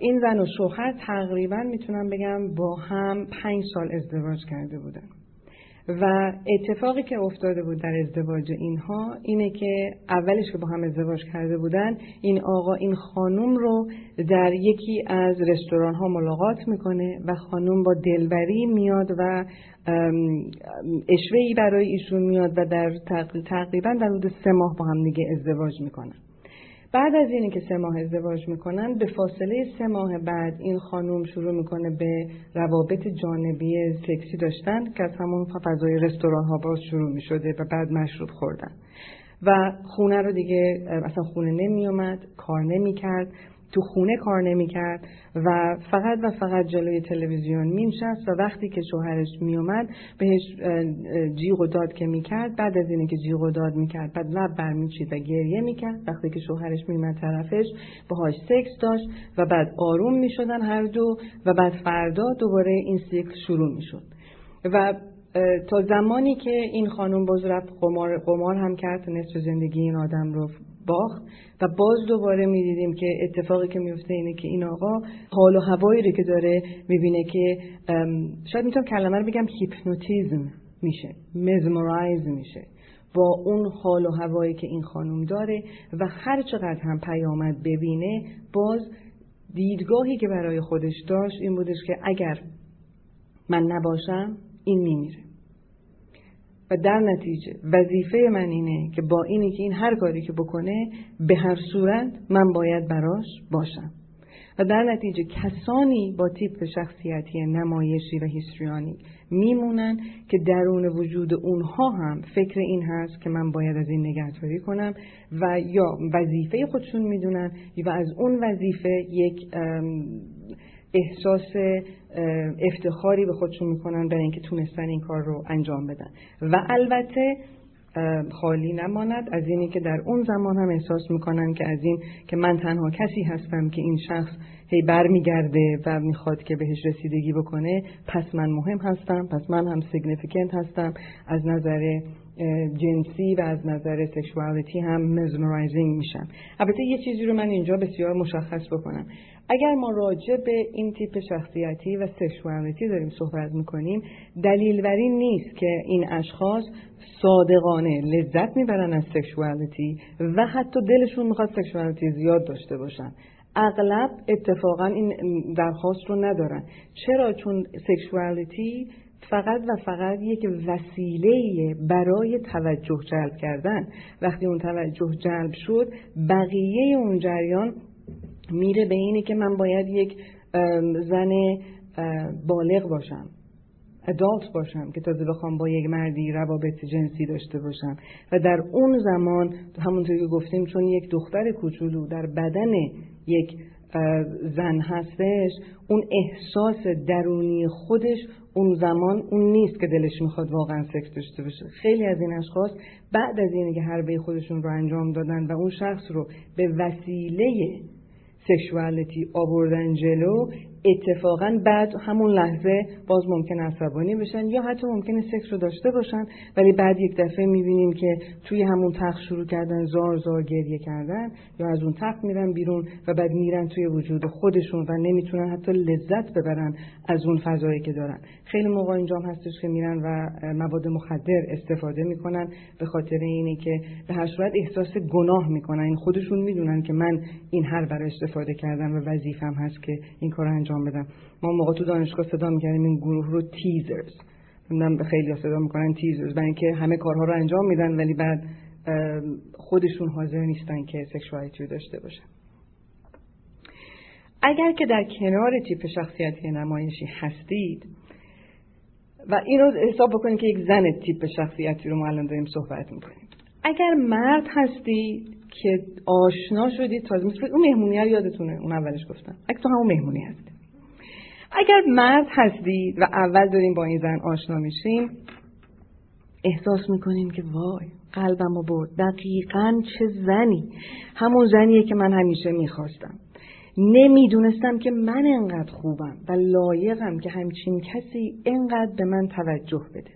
این زن و شوهر تقریبا می‌تونم بگم با هم پنج سال ازدواج کرده بودن. و اتفاقی که افتاده بود در ازدواج اینها اینه که اولش که با هم ازدواج کرده بودن این آقا این خانوم رو در یکی از رستوران ها ملاقات می‌کنه و خانوم با دلبری میاد و اشوهی برای ایشون میاد و در تقریبا در حدود سه ماه با هم دیگه ازدواج می‌کنن. بعد از اینی که سه ماه ازدواج می‌کنن به فاصله سه ماه بعد این خانوم شروع می‌کنه به روابط جانبی سکسی داشتن که از همون فضای رستوران ها باز شروع می‌شده و بعد مشروب خوردن. و خونه رو دیگه اصلا خونه نمیومد کار نمی‌کرد. تو خونه کار نمی‌کرد و فقط و فقط جلوی تلویزیون مینشست و وقتی که شوهرش میومد بهش جیغ و داد که می‌کرد بعد از اینه که جیغ و داد می‌کرد بعد لب برمیچید و گریه می‌کرد. وقتی که شوهرش میومد طرفش باهاش سکس داشت و بعد آروم می‌شدن هر دو و بعد فردا دوباره این سیکل شروع می‌شد. و تا زمانی که این خانم باز رفت قمار, قمار هم کرد نصف زندگی این آدم رو باخت و باز دوباره می‌دیدیم که اتفاقی که میفته اینه که این آقا حال و هوایی رو که داره می‌بینه که شاید می‌تونم کلمه رو بگم هیپنوتیزم میشه مزمورایز میشه. با اون حال و هوایی که این خانم داره و هر چقدر هم پیامد ببینه باز دیدگاهی که برای خودش داشت این بودش که اگر من نباشم این میمیره. در نتیجه وظیفه من اینه که با اینی که این هر کاری که بکنه به هر صورت من باید براش باشم. و در نتیجه کسانی با تیپ شخصیتی نمایشی و هیستریانی میمونن که درون وجود اونها هم فکر این هست که من باید از این نگهداری کنم و یا وظیفه خودشون می‌دونن و از اون وظیفه یک احساس افتخاری به خودشون می‌کنن برای اینکه تونستن این کار رو انجام بدن. و البته خالی نماند از اینی که در اون زمان هم احساس می‌کنن که از این که من تنها کسی هستم که این شخص هی برمیگرده و می‌خواد که بهش رسیدگی بکنه پس من مهم هستم پس من هم significant هستم. از نظر جنسی و از نظر sexuality هم mesmerizing میشم. البته یه چیزی رو من اینجا بسیار مشخص بکنم. اگر ما راجع به این تیپ شخصیتی و sexuality داریم صحبت می‌کنیم دلیل این نیست که این اشخاص صادقانه لذت می‌برن از sexuality و حتی دلشون می‌خواد سکشوالیتی زیاد داشته باشن. اغلب اتفاقا این درخواست رو ندارن. چرا؟ چون سکشوالیتی فقط و فقط یک وسیله برای توجه جلب کردن. وقتی اون توجه جلب شد بقیه اون جریان میره به اینه که من باید یک زن بالغ باشم ادالت باشم که تازه بخوام با یک مردی روابط جنسی داشته باشم. و در اون زمان همونطور که گفتیم چون یک دختر کوچولو در بدن یک زن هستش اون احساس درونی خودش اون زمان اون نیست که دلش می‌خواد واقعا سکس داشته باشه. خیلی از این اشخاص بعد از اینه که حربه خودشون رو انجام دادن و اون شخص رو به وسیله سکشوالیتی آوردن جلو اتفاقا بعد همون لحظه باز ممکن عصبانی بشن یا حتی ممکنه سکس رو داشته باشن ولی بعد یک دفعه می‌بینیم که توی همون تخت شروع کردن زار زار گریه کردن یا از اون تخت میرن بیرون و بعد میرن توی وجود خودشون و نمی‌تونن حتی لذت ببرن از اون فضایی که دارن. خیلی موقع اینجام هستش که میرن و مواد مخدر استفاده می‌کنن به خاطر اینه که به هر صورت احساس گناه می‌کنن. این خودشون می‌دونن که من این هر برای استفاده کردم و وظیفم هست که این کار انجام انجام بدم. ما موقع تو دانشگاه صدا می‌کردیم این گروه رو تیزرز من خیلی صدا می‌کنن تیزرز برای اینکه همه کارها رو انجام میدن ولی بعد خودشون حاضر نیستن که سکشوالیتی رو داشته باشن. اگر که در کنار تیپ شخصیتی نمایشی هستید و این رو حساب بکنید که یک زن تیپ شخصیتی رو ما الان داریم صحبت می‌کنیم. اگر مرد هستید که آشنا شدید تازه مثل اون مهمونی ها یادتونه اون اولش گفتم. تو همون مهمونی هستید اگر مرد هستید و اول داریم با این زن آشنا میشیم احساس می‌کنیم که وای قلبم رو برد. دقیقا چه زنی. همون زنیه که من همیشه می‌خواستم. نمی‌دونستم که من انقدر خوبم و لایقم که همچین کسی انقدر به من توجه بده.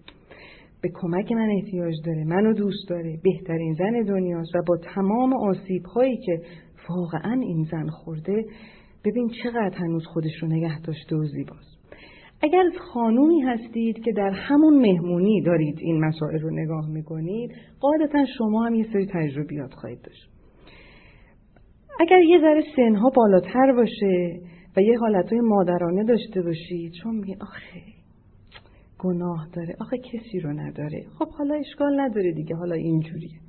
به کمک من احتیاج داره منو دوست داره بهترین زن دنیاست و با تمام آسیب هایی که واقعا این زن خورده ببین چقدر هنوز خودش رو نگه داشته و زیباست. اگر خانومی هستید که در همون مهمونی دارید این مسائل رو نگاه می‌کنید قاعدتا شما هم یه سری تجربیات خواهید داشت. اگر یه ذره سنها بالاتر باشه و یه حالتهای مادرانه داشته باشید چون میگه آخه گناه داره. آخه کسی رو نداره. خب حالا اشکال نداره دیگه حالا اینجوریه.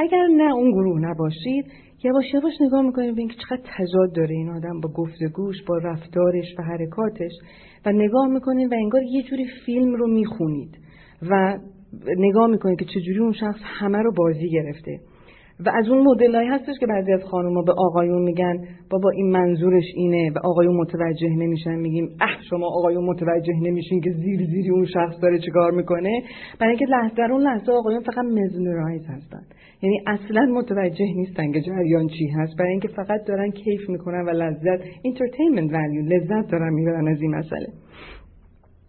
اگر نه اون گروه نباشید یواش یواش نگاه می‌کنیم به اینکه چقدر تضاد داره این آدم با گفتگوش با رفتارش و حرکاتش و نگاه می‌کنید و انگار یه جوری فیلم رو می‌خونید و نگاه می‌کنید که چجوری اون شخص همه رو بازی گرفته. و از اون مدلایی هستش که بعضی از خانوما به آقایون میگن بابا این منظورش اینه و آقایون متوجه نمیشن. میگیم اه شما آقایون متوجه نمیشین که زیر زیری اون شخص داره چیکار می‌کنه؟ برای اینکه لحظه در اون لحظه آقایون فقط mesmerize هستن. یعنی اصلا متوجه نیستن که جریان چی هست. برای اینکه فقط دارن کیف می‌کنن و لذت entertainment value لذت دارن می‌برن از این مسئله.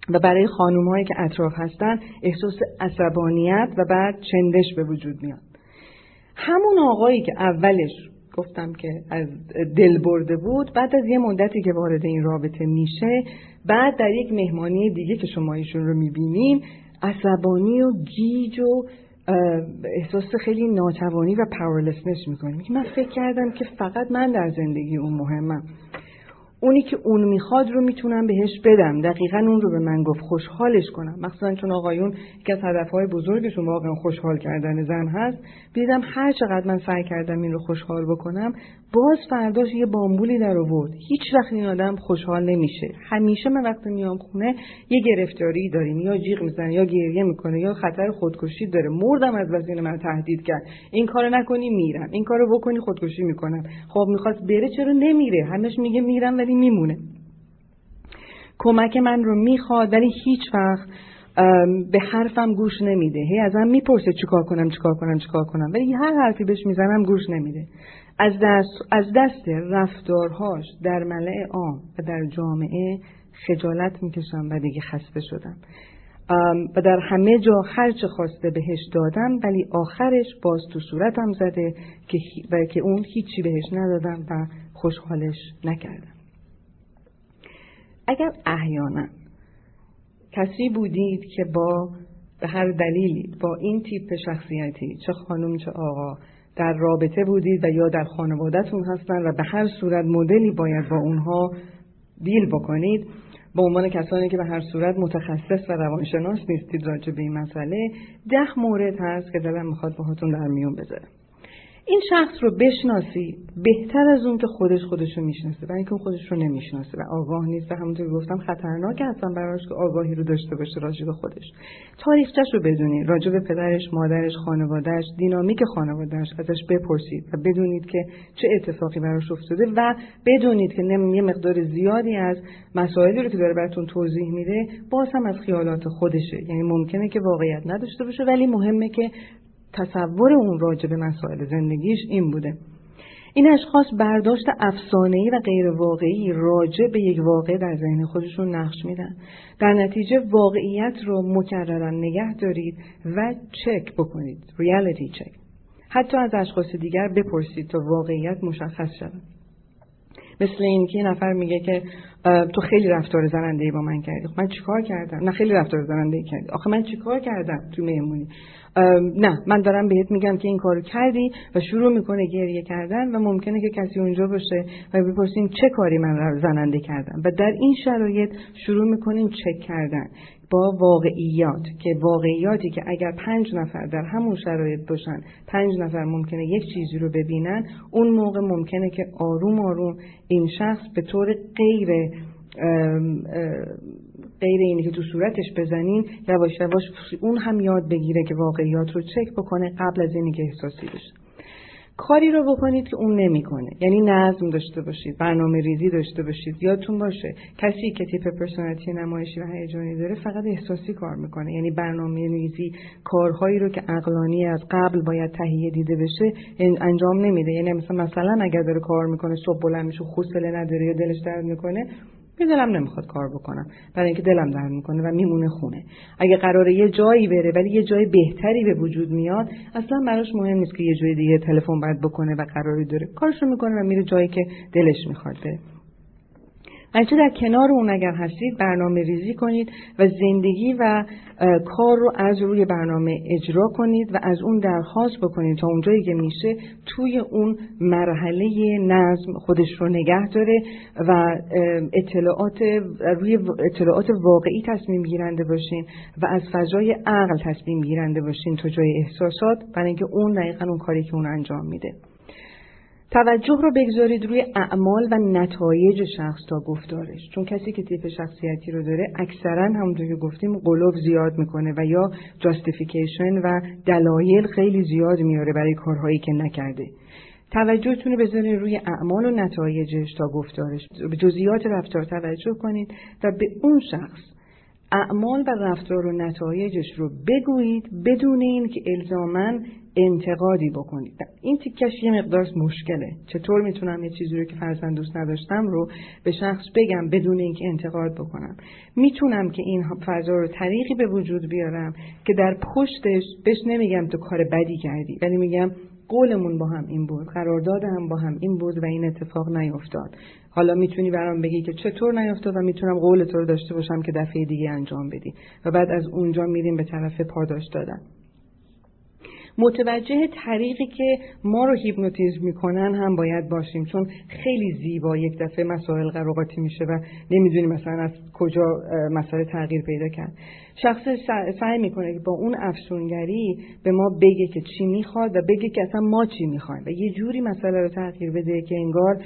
و برای خانوم هایی که اطراف هستن احساس عصبانیت و بعد چندش به وجود میاد. همون آقایی که اولش گفتم که از دل برده بود بعد از یه مدتی که وارد این رابطه میشه بعد در یک مهمانی دیگه که شما ایشون رو می‌بینین عصبانی و گیج و احساس خیلی ناتوانی و powerlessness می‌کنه. میگه من فکر کردم که فقط من در زندگی اون مهمم. اونی که اون می‌خواد رو می‌تونم بهش بدم. دقیقا اون رو به من گفت خوشحالش کنم. مخصوصا چون آقایون که از هدفهای بزرگشون واقعا خوشحال کردن زن هست. دیدم هر چقدر من سعی کردم این رو خوشحال بکنم باز فرداش یه بامبولی در آورد. هیچ وقت این آدم خوشحال نمیشه. همیشه من وقتی میام خونه یه گرفتاری داریم. یا جیغ می‌زنه یا گریه می‌کنه یا خطر خودکشی داره. مردم از وزین من تهدید کرد. این کارو نکنی میرم. این کارو بکنی خودکشی می‌کنم. خب می‌خواست بره چرا نمیره؟ همش میگه میرم میمونه. کمک من رو می‌خواد ولی هیچ وقت به حرفم گوش نمیده. هی ازم می‌پرسه چیکار کنم چیکار کنم چیکار کنم. ولی هر حرفی بهش می‌زنم گوش نمیده. از دست, از دست رفتارهاش در ملع عام و در جامعه خجالت می‌کشم و دیگه خسته شدم. و در همه جا هرچه خواسته بهش دادم ولی آخرش باز تو صورتم زده که و که اون هیچی بهش ندادم و خوشحالش نکردم. اگر احیانا کسی بودید که با به هر دلیلی با این تیپ شخصیتی چه خانم چه آقا در رابطه بودید و یا در خانوادهتون هستن و به هر صورت مدلی باید با اونها دیل بکنید به عنوان کسانی که به هر صورت متخصص و روانشناس نیستید راجع به این مسئله ده مورد هست که دلم می‌خواد باهاتون در میون بذارم. این شخص رو بشناسی بهتر از اون که خودش خودش رو می‌شناسه و اینکه خودش رو نمی‌شناسه و آگاه نیست. و همونطور که گفتم خطرناک هستن براش که آگاهی رو داشته باشه راجع به خودش. تاریخچش رو بدونید. راجع به پدرش مادرش خانوادهش دینامیک خانوادهش ازش بپرسید و بدونید که چه اتفاقی براش افتاده و بدونید که یه مقدار زیادی از مسائلی رو که داره براتون توضیح میده باز هم از خیالات خودشه. یعنی ممکنه که واقعیت نداشته باشه ولی مهمه که تصور اون راجع به مسائل زندگیش این بوده. این اشخاص برداشت افسانه‌ای و غیر واقعی راجع به یک واقع در ذهن خودشون نقش میدن. در نتیجه واقعیت رو مکررن نگه دارید و چک بکنید. ریالیتی چک حتی از اشخاص دیگر بپرسید تا واقعیت مشخص شود. مثل این که نفر میگه که تو خیلی رفتار زننده با من کردی. خب من چیکار کردم؟ نه خیلی رفتار زننده کردی. آخه من چیکار کردم تو مهمونی؟ نه من دارم بهت میگم که این کارو کردی و شروع می‌کنه گریه کردن و ممکنه که کسی اونجا باشه و بپرسین چه کاری من زننده کردم. و در این شرایط شروع می‌کنین چک کردن. با واقعیات که واقعیاتی که اگر پنج نفر در همون شرایط باشن پنج نفر ممکنه یک چیزی رو ببینن اون موقع ممکنه که آروم آروم این شخص به طور غیر غیر اینی که تو صورتش بزنین یواش یواش اون هم یاد بگیره که واقعیات رو چک بکنه قبل از اینی که احساسی بشه. کاری رو بکنید که اون نمی‌کنه. یعنی نظم داشته باشید برنامه ریزی داشته باشید یادتون باشه. کسی که تیپ پرسونالیتی نمایشی و هیجانی داره فقط احساسی کار می‌کنه. یعنی برنامه ریزی کارهایی رو که عقلانی از قبل باید تهیه دیده بشه انجام نمیده. یعنی مثلا مثلا اگر داره کار می‌کنه صبح بلند میشه نداره یا دلش درد می‌کنه یه دلم نمی‌خواد کار بکنم. برای اینکه دلم درد می‌کنه و میمونه خونه. اگه قراره یه جایی بره ولی یه جای بهتری به وجود میاد اصلا براش مهم نیست که یه جای دیگه تلفن باید بکنه و قراری داره. کارشو می‌کنه و میره جایی که دلش می‌خواد بره. بچه در کنار اون اگر هستید برنامه ریزی کنید و زندگی و کار رو از روی برنامه اجرا کنید و از اون درخواست بکنید تا اونجایی که میشه توی اون مرحله نظم خودش رو نگه داره و اطلاعات روی اطلاعات واقعی تصمیم گیرنده باشین و از فضای عقل تصمیم گیرنده باشین تا جای احساسات برای اینکه اون دقیقا اون کاری که اون انجام میده. توجه رو بگذارید روی اعمال و نتایج شخص تا گفتارش. چون کسی که تیپ شخصیتی رو داره اکثرا همونطور که گفتیم قلوب زیاد می‌کنه و یا جاستیفیکیشن و دلایل خیلی زیاد میاره برای کارهایی که نکرده. توجهتون رو بذارید روی اعمال و نتایجش تا گفتارش. به جزئیات رفتار توجه کنید و به اون شخص اعمال و رفتار و نتایجش رو بگویید بدون این که الزامن انتقادی بکنید. این تیکش یه مقدار مشکله. چطور می‌تونم یه چیزی رو که فرزن دوست نداشتم رو به شخص بگم بدون اینکه انتقاد بکنم؟ می‌تونم که این فضا رو طریقی به وجود بیارم که در پشتش بهش نمیگم تو کار بدی کردی. ولی میگم قولمون با هم این بود قرارداد هم با هم این بود و این اتفاق نیفتاد. حالا می‌تونی برام بگی که چطور نیفتاد و می‌تونم قول تو رو داشته باشم که دفعه دیگه انجام بدی و بعد از اونجا میریم به طرف پاداش دادن. متوجه طریقی که ما رو هیپنوتیزم می‌کنن هم باید باشیم چون خیلی زیبا یک دفعه مسائل قراقاتی میشه و نمی‌دونیم مثلا از کجا مسائل تغییر پیدا کرد. شخص سعی می‌کنه که با اون افسونگری به ما بگه که چی می‌خواد و بگه که اصلا ما چی می‌خوایم. و یه جوری مسئله رو تغییر بده که انگار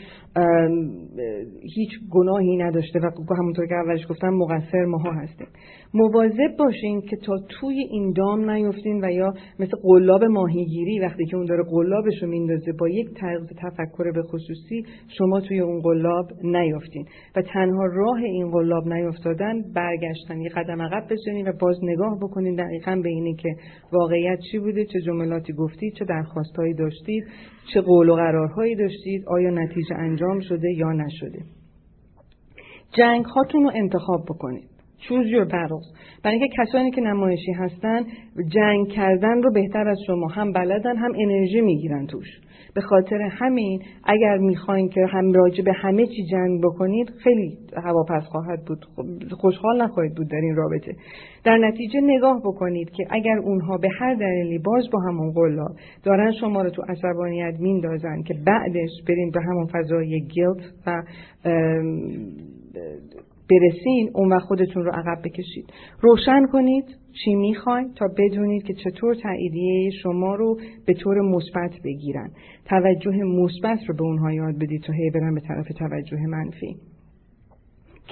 هیچ گناهی نداشته و همونطور که اولش گفتم مقصر ماها هستیم. مواظب باشین که تا توی این دام نیفتین و یا مثل قلاب ماهیگیری وقتی که اون داره قلابش رو میندازه با یک طرز تفکر به خصوصی شما توی اون قلاب نیفتین. و تنها راه این قلاب نیفتادن برگشتن یه قدم عقب بزنین و باز نگاه بکنین دقیقا به اینی که واقعیت چی بوده چه جملاتی گفتید چه درخواستهایی داشتید چه قول و قرارهایی داشتید آیا نتیجه انجام شده یا نشده. جنگ هاتون رو انتخاب بکنید. Choose your battles. برای اینکه کسانی که نمایشی هستن جنگ کردن رو بهتر از شما هم بلدن هم انرژی می‌گیرن توش. به خاطر همین اگر می‌خواین که هم راجع به همه چی جنگ بکنید خیلی هواپس خواهد بود. خوشحال نخواهید بود در این رابطه. در نتیجه نگاه بکنید که اگر اونها به هر دلیلی باز با همون قلا دارن شما رو تو عصبانیت میندازن که بعدش برین به همون فضای گیلت و برسین اون وقت خودتون رو عقب بکشید. روشن کنید. چی می‌خواین تا بدونید که چطور تاییدیه شما رو به طور مثبت بگیرن. توجه مثبت رو به اونها یاد بدید تا هی برن به طرف توجه منفی.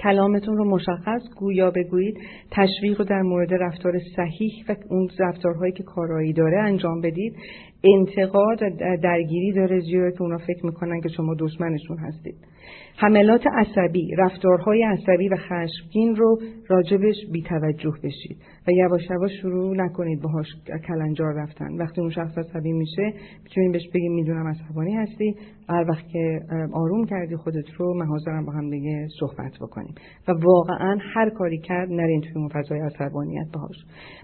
کلامتون رو مشخص گویا بگویید. تشویق رو در مورد رفتار صحیح و اون رفتارهایی که کارایی داره انجام بدید. انتقاد و درگیری داره زیرا که اونا فکر می‌کنن که شما دشمنشون هستید. حملات عصبی رفتارهای عصبی و خشمگین رو راجبش بیتوجه بشید و یواش یواش شروع نکنید باهاش کلنجار رفتن. وقتی اون شخص عصبی میشه می‌تونید بهش بگید می‌دونم عصبانی هستی. هر وقت که آروم کردی خودت رو من حاضرم با هم دیگه صحبت بکنیم. و واقعا هر کاری کرد نرین توی اون فضای عصبانیت باهاش.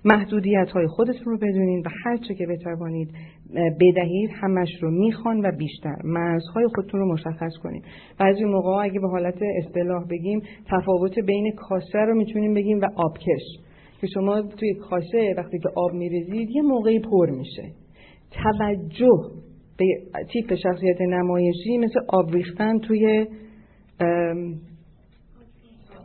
محدودیت های خودتون رو بدونید و هر چه که بتوانید بدهید همش رو می‌خوان و بیشتر. مرزهای خودتون رو مشخص کنید. بعضی موقع اگه به حالت اصطلاح بگیم تفاوت بین کاسه رو می‌تونیم بگیم و آبکش. که شما توی کاسه وقتی که آب میریزید یه موقعی پر میشه. توجه به تیپ شخصیت نمایشی مثل آب ریختن توی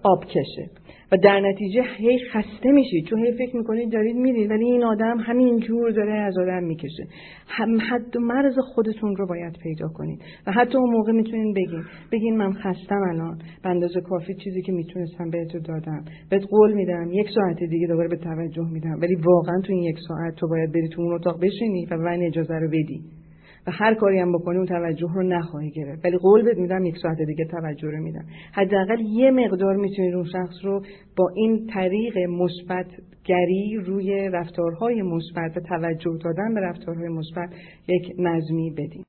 آبکشه. و در نتیجه هی خسته میشید چون هی فکر می‌کنید دارید میرید ولی این آدم همین جور داره از آدم می‌کشه. هم حد و مرز خودتون رو باید پیدا کنید. و حتی اون موقع می‌تونید بگین بگین من خستم الان. به اندازه کافی چیزی که می‌تونستم بهتون دادم. بهت قول میدم یک ساعت دیگه دوباره به توجه میدم. ولی واقعا تو این یک ساعت تو باید بری تو اون اتاق بشینی و من اجازه رو بدی. و هر کاری هم بکنی اون توجه رو نخواهی گرفت. ولی قول بهت میدم یک ساعت دیگه توجه رو میدم. حداقل یه مقدار می‌تونید اون شخص رو با این طریق مثبت گری روی رفتارهای مثبت و توجه دادن به رفتارهای مثبت یک نظمی بدین